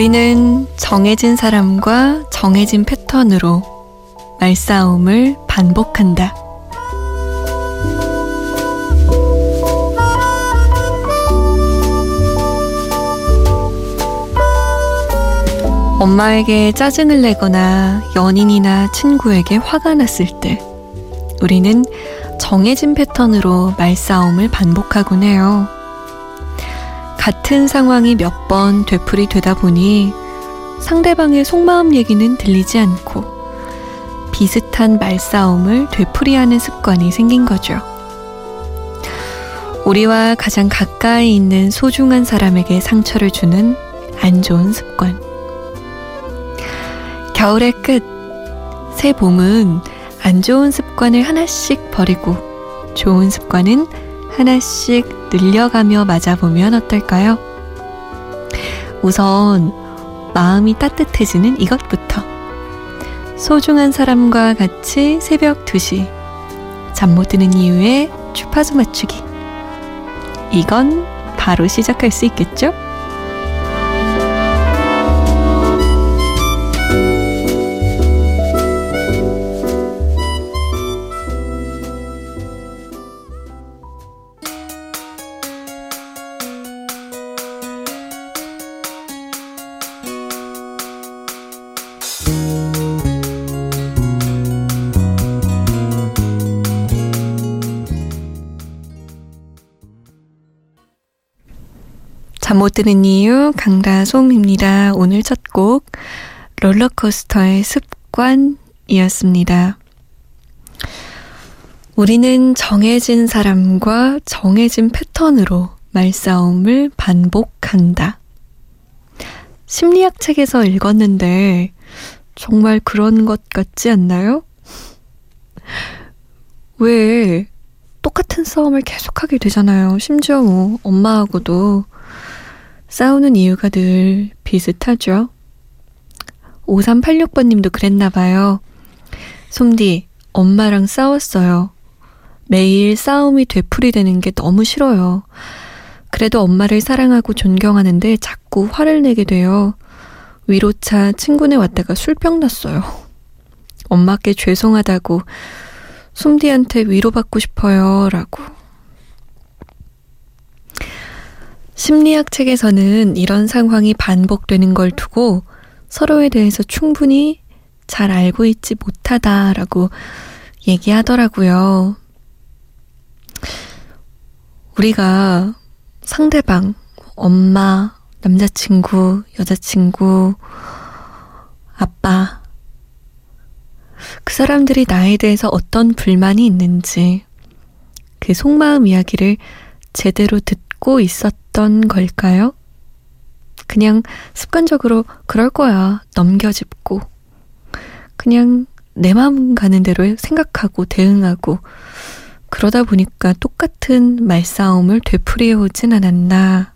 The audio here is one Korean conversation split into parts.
우리는 정해진 사람과 정해진 패턴으로 말싸움을 반복한다. 엄마에게 짜증을 내거나 연인이나 친구에게 화가 났을 때 우리는 정해진 패턴으로 말싸움을 반복하곤 해요. 같은 상황이 몇 번 되풀이 되다 보니 상대방의 속마음 얘기는 들리지 않고 비슷한 말싸움을 되풀이하는 습관이 생긴 거죠. 우리와 가장 가까이 있는 소중한 사람에게 상처를 주는 안 좋은 습관. 겨울의 끝. 새 봄은 안 좋은 습관을 하나씩 버리고 좋은 습관은 하나씩 늘려가며 맞아보면 어떨까요? 우선 마음이 따뜻해지는 이것부터. 소중한 사람과 같이 새벽 2시 잠 못 드는 이유에 주파수 맞추기. 이건 바로 시작할 수 있겠죠? 잠 못 드는 이유 강다솜입니다. 오늘 첫 곡 롤러코스터의 습관이었습니다. 우리는 정해진 사람과 정해진 패턴으로 말싸움을 반복한다. 심리학 책에서 읽었는데 정말 그런 것 같지 않나요? 왜 똑같은 싸움을 계속하게 되잖아요. 심지어 뭐 엄마하고도 싸우는 이유가 늘 비슷하죠. 5386번님도 그랬나봐요. 솜디, 엄마랑 싸웠어요. 매일 싸움이 되풀이되는 게 너무 싫어요. 그래도 엄마를 사랑하고 존경하는데 자꾸 화를 내게 돼요. 위로차 친구네 왔다가 술병 났어요. 엄마께 죄송하다고 솜디한테 위로받고 싶어요. 라고. 심리학 책에서는 이런 상황이 반복되는 걸 두고 서로에 대해서 충분히 잘 알고 있지 못하다라고 얘기하더라고요. 우리가 상대방, 엄마, 남자친구, 여자친구, 아빠, 그 사람들이 나에 대해서 어떤 불만이 있는지 그 속마음 이야기를 제대로 듣고 있었 어떤 걸까요? 그냥 습관적으로 그럴 거야 넘겨짚고 그냥 내 마음 가는 대로 생각하고 대응하고 그러다 보니까 똑같은 말싸움을 되풀이해 오진 않았나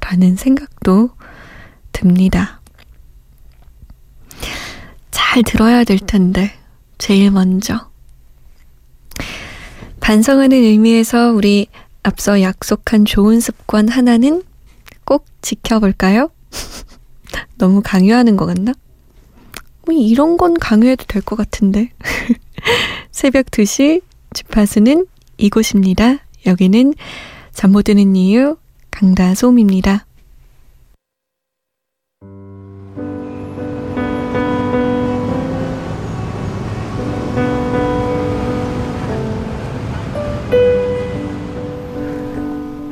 라는 생각도 듭니다. 잘 들어야 될 텐데 제일 먼저 반성하는 의미에서 우리 앞서 약속한 좋은 습관 하나는 꼭 지켜볼까요? 너무 강요하는 것 같나? 뭐 이런 건 강요해도 될 것 같은데. 새벽 2시 주파수는 이곳입니다. 여기는 잠 못 드는 이유 강다솜입니다.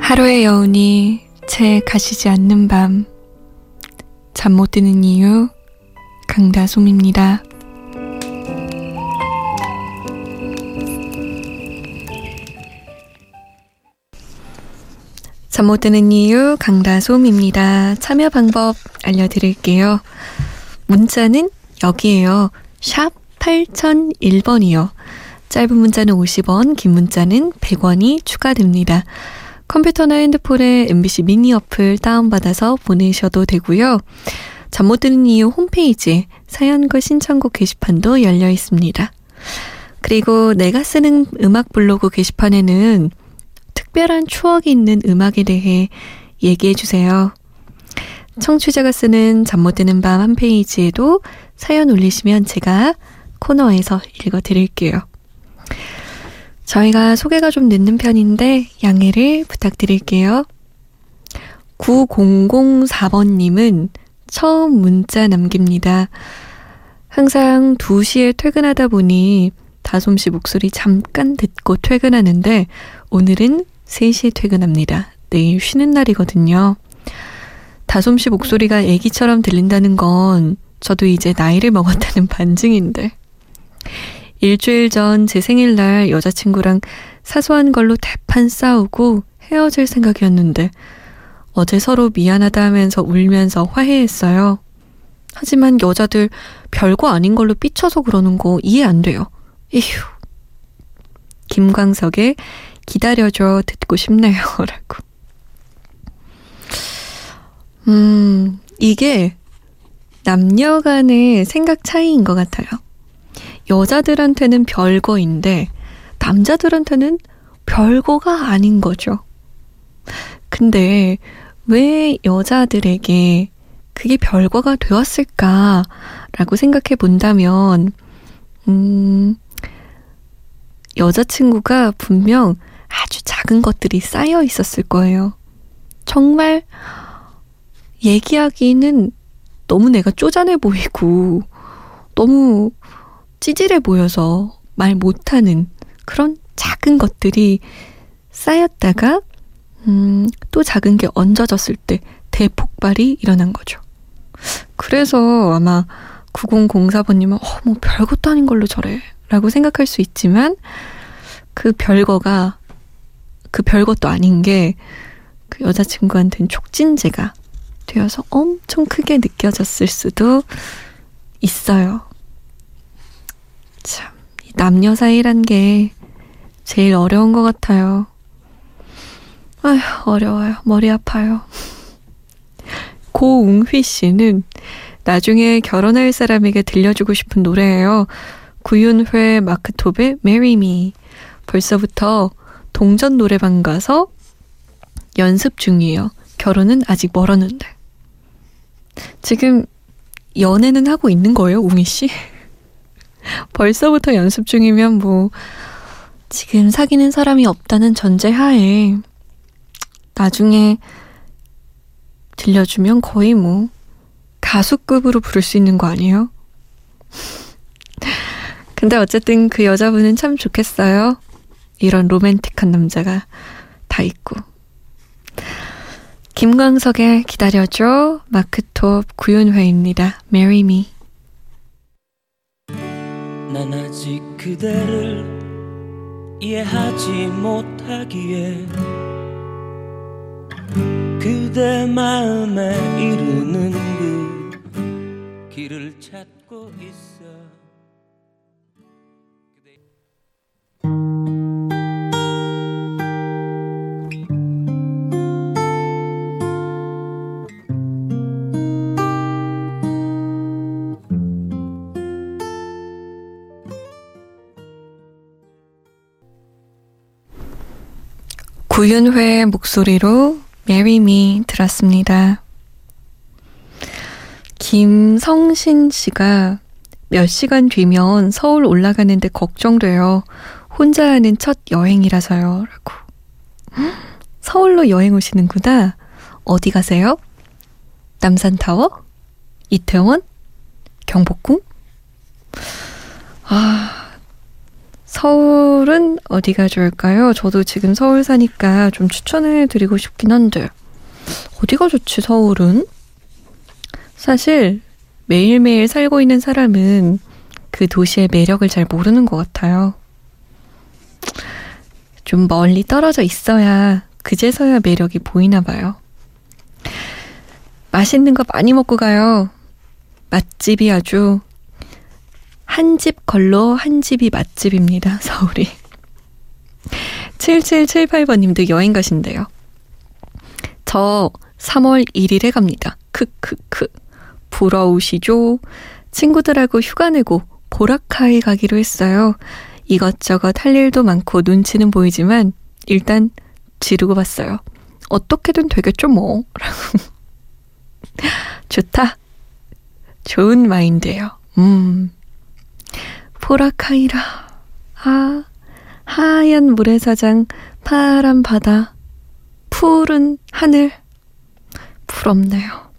하루의 여운이 채 가시지 않는 밤. 잠 못 드는 이유, 강다솜입니다. 잠못 드는 이유, 강다솜입니다. 참여 방법 알려드릴게요. 문자는 여기에요. 샵 8001번이요. 짧은 문자는 50원, 긴 문자는 100원이 추가됩니다. 컴퓨터나 핸드폰에 MBC 미니 어플 다운받아서 보내셔도 되고요. 잠 못 드는 이유 홈페이지 사연과 신청곡 게시판도 열려 있습니다. 그리고 내가 쓰는 음악 블로그 게시판에는 특별한 추억이 있는 음악에 대해 얘기해 주세요. 청취자가 쓰는 잠 못 드는 밤 한 페이지에도 사연 올리시면 제가 코너에서 읽어 드릴게요. 저희가 소개가 좀 늦는 편인데 양해를 부탁드릴게요. 9004번님은 처음 문자 남깁니다. 항상 2시에 퇴근하다 보니 다솜 씨 목소리 잠깐 듣고 퇴근하는데 오늘은 3시에 퇴근합니다. 내일 쉬는 날이거든요. 다솜 씨 목소리가 애기처럼 들린다는 건 저도 이제 나이를 먹었다는 반증인데. 일주일 전 제 생일날 여자친구랑 사소한 걸로 대판 싸우고 헤어질 생각이었는데 어제 서로 미안하다 하면서 울면서 화해했어요. 하지만 여자들 별거 아닌 걸로 삐쳐서 그러는 거 이해 안 돼요. 에휴. 김광석의 기다려줘 듣고 싶네요. 라고. 음, 이게 남녀 간의 생각 차이인 것 같아요. 여자들한테는 별거인데, 남자들한테는 별거가 아닌 거죠. 근데 왜 여자들에게 그게 별거가 되었을까라고 생각해 본다면, 음, 여자친구가 분명 아주 작은 것들이 쌓여 있었을 거예요. 정말 얘기하기는 너무 내가 쪼잔해 보이고 너무 찌질해 보여서 말 못하는 그런 작은 것들이 쌓였다가 음, 또 작은 게 얹어졌을 때 대폭발이 일어난 거죠. 그래서 아마 9004번님은 어, 뭐 별것도 아닌 걸로 저래 라고 생각할 수 있지만 그 별거가 그 별것도 아닌 게 그 여자친구한테는 촉진제가 되어서 엄청 크게 느껴졌을 수도 있어요. 참, 남녀 사이란 게 제일 어려운 것 같아요. 아휴, 어려워요. 머리 아파요. 고웅휘 씨는 나중에 결혼할 사람에게 들려주고 싶은 노래예요. 구윤회 마크톱의 Marry Me. 벌써부터 동전 노래방 가서 연습 중이에요. 결혼은 아직 멀었는데. 지금 연애는 하고 있는 거예요, 웅이 씨? 벌써부터 연습 중이면 뭐 지금 사귀는 사람이 없다는 전제하에 나중에 들려주면 거의 뭐 가수급으로 부를 수 있는 거 아니에요? 근데 어쨌든 그 여자분은 참 좋겠어요. 이런 로맨틱한 남자가 다 있고. 김광석의 기다려줘 마크톱 구윤회입니다. Marry Me 난 아직 그대를 이해하지 못하기에 그대 마음에 이르는 그 길을 찾고 있어 구윤회의 목소리로 Marry Me 들었습니다. 김성신 씨가 몇 시간 뒤면 서울 올라가는데 걱정돼요. 혼자 하는 첫 여행이라서요. 라고. 서울로 여행 오시는구나. 어디 가세요? 남산타워? 이태원? 경복궁? 아, 서울은 어디가 좋을까요? 저도 지금 서울 사니까 좀 추천해 드리고 싶긴 한데, 어디가 좋지, 서울은? 사실, 매일매일 살고 있는 사람은 그 도시의 매력을 잘 모르는 것 같아요. 좀 멀리 떨어져 있어야, 그제서야 매력이 보이나 봐요. 맛있는 거 많이 먹고 가요. 맛집이 아주 한 집 걸로 한 집이 맛집입니다. 서울이. 7778번님도 여행 가신대요. 저 3월 1일에 갑니다. 크크크. 부러우시죠? 친구들하고 휴가 내고 보라카이 가기로 했어요. 이것저것 할 일도 많고 눈치는 보이지만 일단 지르고 봤어요. 어떻게든 되겠죠 뭐. 좋다. 좋은 마인드예요. 음. 포라카이라. 아, 하얀 모래사장, 파란 바다, 푸른 하늘. 부럽네요.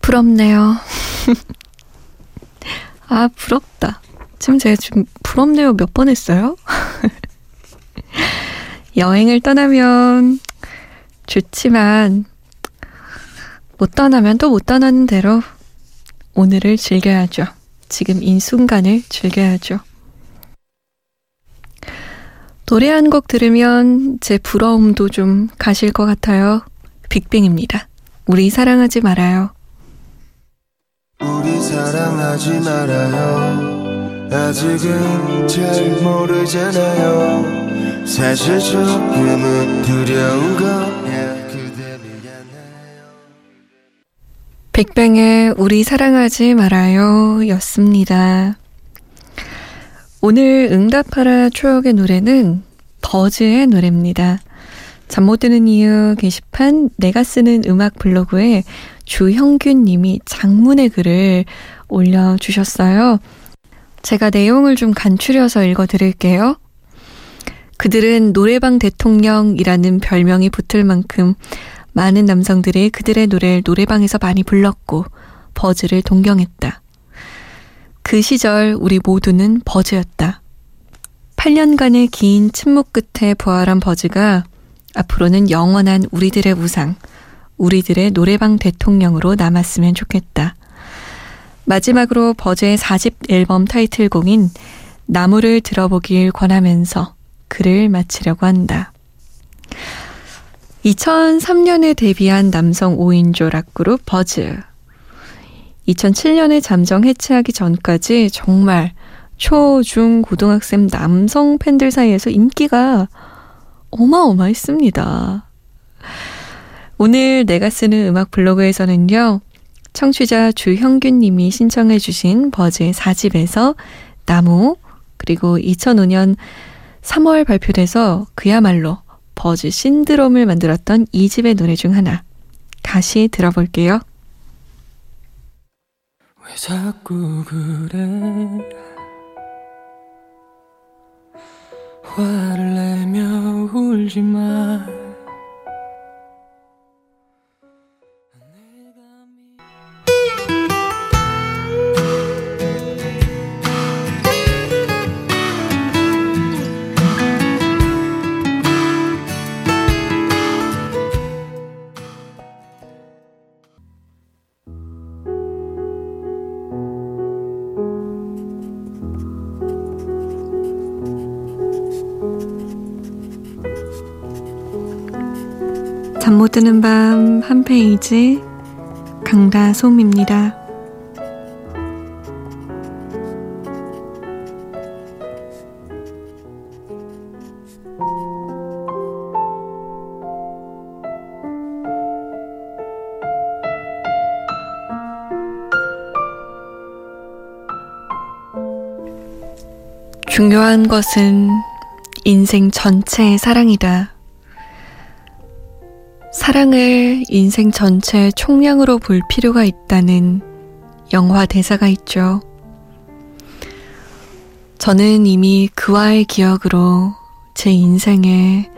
부럽네요. 아, 부럽다. 지금 제가 지금 부럽네요 몇 번 했어요? 여행을 떠나면 좋지만 못 떠나면 또 못 떠나는 대로 오늘을 즐겨야죠. 지금 이 순간을 즐겨야죠. 노래 한 곡 들으면 제 부러움도 좀 가실 것 같아요. 빅뱅입니다. 우리 사랑하지 말아요. 우리 사랑하지 말아요. 아직은 잘 모르잖아요. 사실 조금은 두려운 거 빅뱅의 우리 사랑하지 말아요 였습니다. 오늘 응답하라 추억의 노래는 버즈의 노래입니다. 잠 못 드는 이유 게시판 내가 쓰는 음악 블로그에 주형균 님이 장문의 글을 올려주셨어요. 제가 내용을 좀 간추려서 읽어 드릴게요. 그들은 노래방 대통령이라는 별명이 붙을 만큼 많은 남성들이 그들의 노래를 노래방에서 많이 불렀고 버즈를 동경했다. 그 시절 우리 모두는 버즈였다. 8년간의 긴 침묵 끝에 부활한 버즈가 앞으로는 영원한 우리들의 우상, 우리들의 노래방 대통령으로 남았으면 좋겠다. 마지막으로 버즈의 4집 앨범 타이틀곡인 나무를 들어보길 권하면서 글을 마치려고 한다. 2003년에 데뷔한 남성 5인조 락그룹 버즈. 2007년에 잠정 해체하기 전까지 정말 초, 중, 고등학생 남성 팬들 사이에서 인기가 어마어마했습니다. 오늘 내가 쓰는 음악 블로그에서는요, 청취자 주형균 님이 신청해주신 버즈의 4집에서 나무, 그리고 2005년 3월 발표돼서 그야말로 버즈 신드롬을 만들었던 이 집의 노래 중 하나. 다시 들어볼게요. 왜 자꾸 그래 화를 내며 울지 마 드는 밤 한 페이지 강다솜입니다. 중요한 것은 인생 전체의 사랑이다. 사랑을 인생 전체 총량으로 볼 필요가 있다는 영화 대사가 있죠. 저는 이미 그와의 기억으로 제 인생에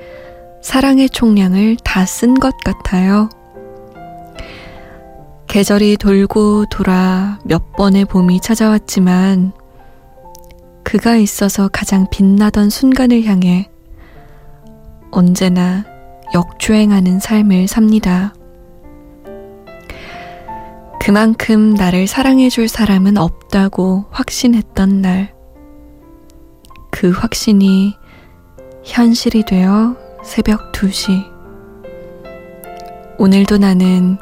사랑의 총량을 다 쓴 것 같아요. 계절이 돌고 돌아 몇 번의 봄이 찾아왔지만 그가 있어서 가장 빛나던 순간을 향해 언제나 역주행하는 삶을 삽니다. 그만큼 나를 사랑해줄 사람은 없다고 확신했던 날. 그 확신이 현실이 되어 새벽 2시. 오늘도 나는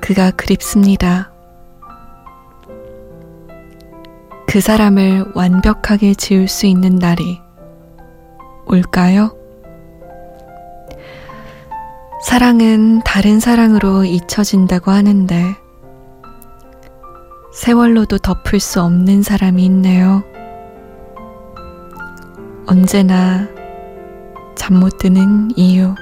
그가 그립습니다. 그 사람을 완벽하게 지울 수 있는 날이 올까요? 사랑은 다른 사랑으로 잊혀진다고 하는데, 세월로도 덮을 수 없는 사람이 있네요. 언제나 잠 못 드는 이유.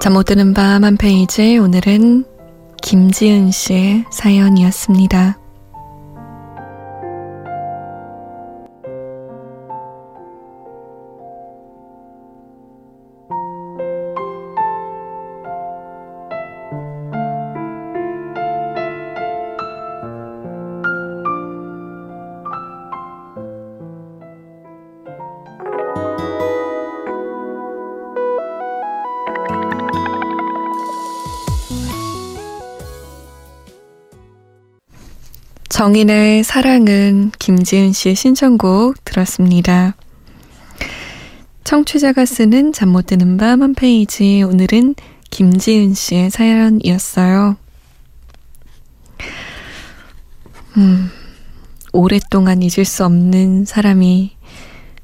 잠 못 드는 밤 한 페이지 오늘은 김지은 씨의 사연이었습니다. 정인의 사랑은 김지은 씨의 신청곡 들었습니다. 청취자가 쓰는 잠 못 드는 밤 한 페이지 오늘은 김지은 씨의 사연이었어요. 음, 오랫동안 잊을 수 없는 사람이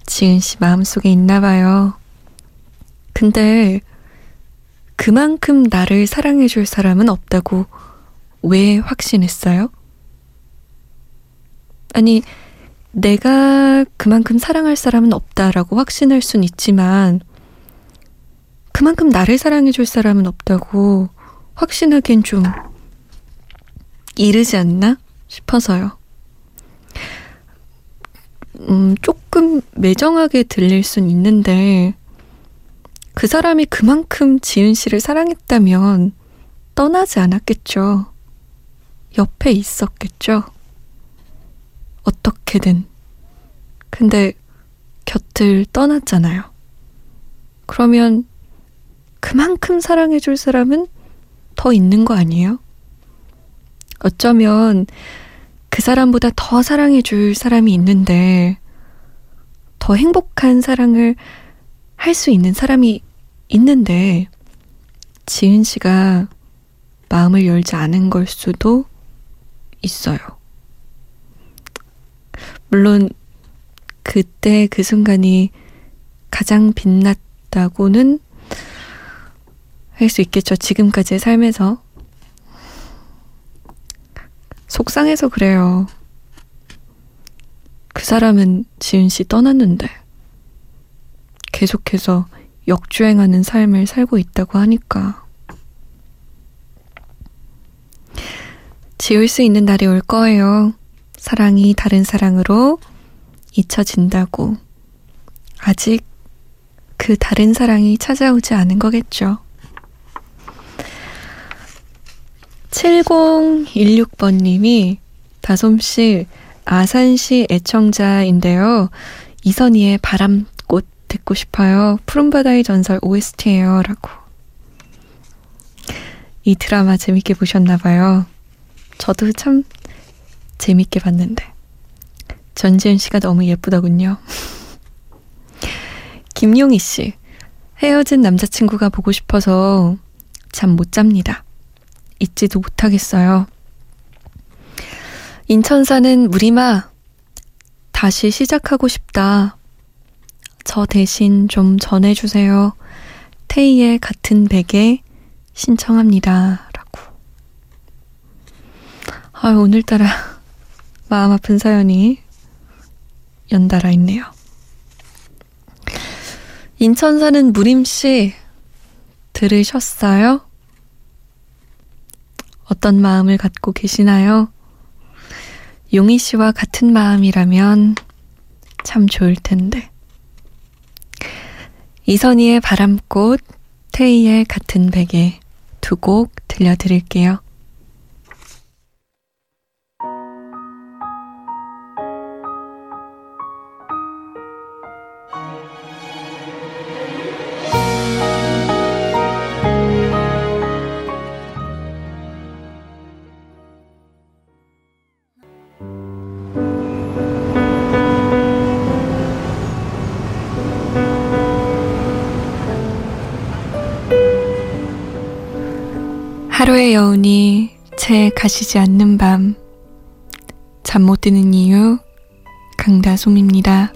지은 씨 마음속에 있나 봐요. 근데 그만큼 나를 사랑해줄 사람은 없다고 왜 확신했어요? 아니, 내가 그만큼 사랑할 사람은 없다라고 확신할 순 있지만, 그만큼 나를 사랑해 줄 사람은 없다고 확신하기엔 좀 이르지 않나 싶어서요. 음, 조금 매정하게 들릴 순 있는데, 그 사람이 그만큼 지은 씨를 사랑했다면 떠나지 않았겠죠. 옆에 있었겠죠. 어떻게든. 근데 곁을 떠났잖아요. 그러면 그만큼 사랑해줄 사람은 더 있는 거 아니에요? 어쩌면 그 사람보다 더 사랑해줄 사람이 있는데 더 행복한 사랑을 할 수 있는 사람이 있는데 지은 씨가 마음을 열지 않은 걸 수도 있어요. 물론 그때 그 순간이 가장 빛났다고는 할 수 있겠죠. 지금까지의 삶에서. 속상해서 그래요. 그 사람은 지은 씨 떠났는데 계속해서 역주행하는 삶을 살고 있다고 하니까. 지울 수 있는 날이 올 거예요. 사랑이 다른 사랑으로 잊혀진다고. 아직 그 다른 사랑이 찾아오지 않은 거겠죠. 7016번님이 다솜씨 아산시 애청자인데요. 이선희의 바람꽃 듣고 싶어요. 푸른바다의 전설 OST예요. 라고. 이 드라마 재밌게 보셨나봐요. 저도 참 재밌게 봤는데. 전지현 씨가 너무 예쁘더군요. 김용희 씨. 헤어진 남자친구가 보고 싶어서 잠 못 잡니다. 잊지도 못하겠어요. 인천 사는 무리마. 다시 시작하고 싶다. 저 대신 좀 전해주세요. 테이의 같은 베개 신청합니다. 라고. 아유, 오늘따라 마음 아픈 사연이 연달아 있네요. 인천 사는 무림씨, 들으셨어요? 어떤 마음을 갖고 계시나요? 용희 씨와 같은 마음이라면 참 좋을 텐데. 이선희의 바람꽃, 테이의 같은 베개 두 곡 들려드릴게요. 하루의 여운이 채 가시지 않는 밤. 잠 못 드는 이유, 강다솜입니다.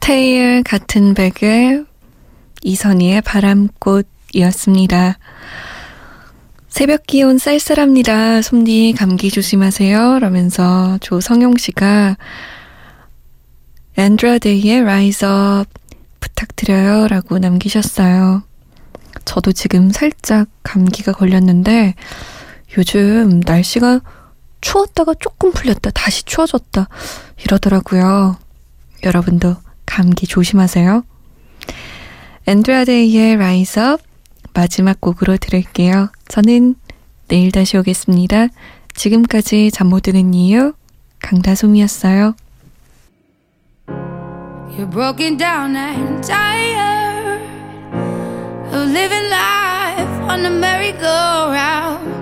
테일 같은 백을 이선희의 바람꽃이었습니다. 새벽 기온 쌀쌀합니다. 솜디 감기 조심하세요. 라면서 조성용 씨가 앤드라데이의 Rise Up 부탁드려요 라고 남기셨어요. 저도 지금 살짝 감기가 걸렸는데 요즘 날씨가 추웠다가 조금 풀렸다 다시 추워졌다 이러더라고요. 여러분도 감기 조심하세요. 앤드라데이의 Rise Up 마지막 곡으로 들을게요. 저는 내일 다시 오겠습니다. 지금까지 잠 못 드는 이유 강다솜이었어요. You're broken down and tired of living life on the merry-go-round.